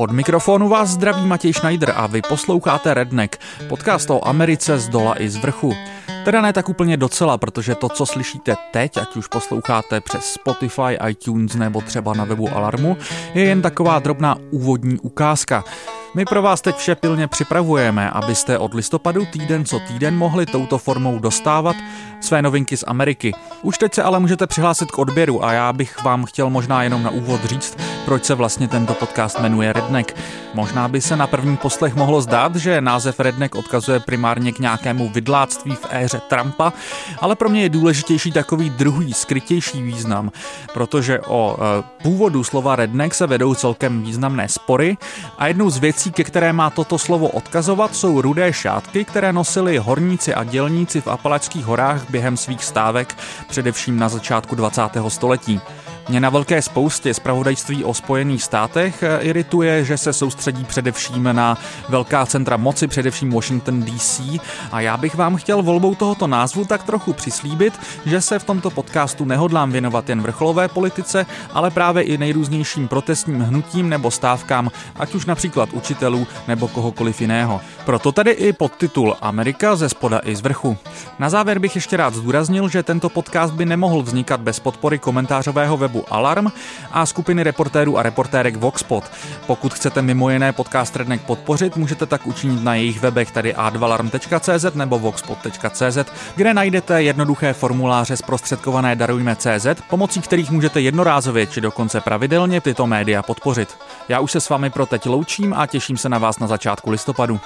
Od mikrofonu vás zdraví Matěj Schneider a vy posloucháte Redneck, podcast o Americe z dola i z vrchu. Teda ne tak úplně docela, protože to, co slyšíte teď, ať už posloucháte přes Spotify, iTunes nebo třeba na webu Alarmu, je jen taková drobná úvodní ukázka. My pro vás teď vše pilně připravujeme, abyste od listopadu týden co týden mohli touto formou dostávat své novinky z Ameriky. Už teď se ale můžete přihlásit k odběru a já bych vám chtěl možná jenom na úvod říct, proč se vlastně tento podcast jmenuje Redneck. Možná by se na první poslech mohlo zdát, že název Redneck odkazuje primárně k nějakému vidláctví v éře Trumpa, ale pro mě je důležitější takový druhý, skrytější význam, protože o e, původu slova Redneck se vedou celkem významné spory a jednou z věcí, ke které má toto slovo odkazovat, jsou rudé šátky, které nosili horníci a dělníci v Apalačských horách během svých stávek, především na začátku 20. století. Mě na velké spoustě zpravodajství o Spojených státech eh, irituje, že se soustředí především na velká centra moci, především Washington DC a já bych vám chtěl volbou tohoto názvu tak trochu přislíbit, že se v tomto podcastu nehodlám věnovat jen vrcholové politice, ale právě i nejrůznějším protestním hnutím nebo stávkám, ať už například učitelů nebo kohokoliv jiného. Proto tady i podtitul Amerika ze spoda i z vrchu. Na závěr bych ještě rád zdůraznil, že tento podcast by nemohl vznikat bez podpory komentářového webu webu Alarm a skupiny reportérů a reportérek Voxpot. Pokud chcete mimo jiné podcast Redneck podpořit, můžete tak učinit na jejich webech, tedy a2alarm.cz nebo voxpot.cz, kde najdete jednoduché formuláře zprostředkované Darujme.cz, pomocí kterých můžete jednorázově či dokonce pravidelně tyto média podpořit. Já už se s vámi pro teď loučím a těším se na vás na začátku listopadu.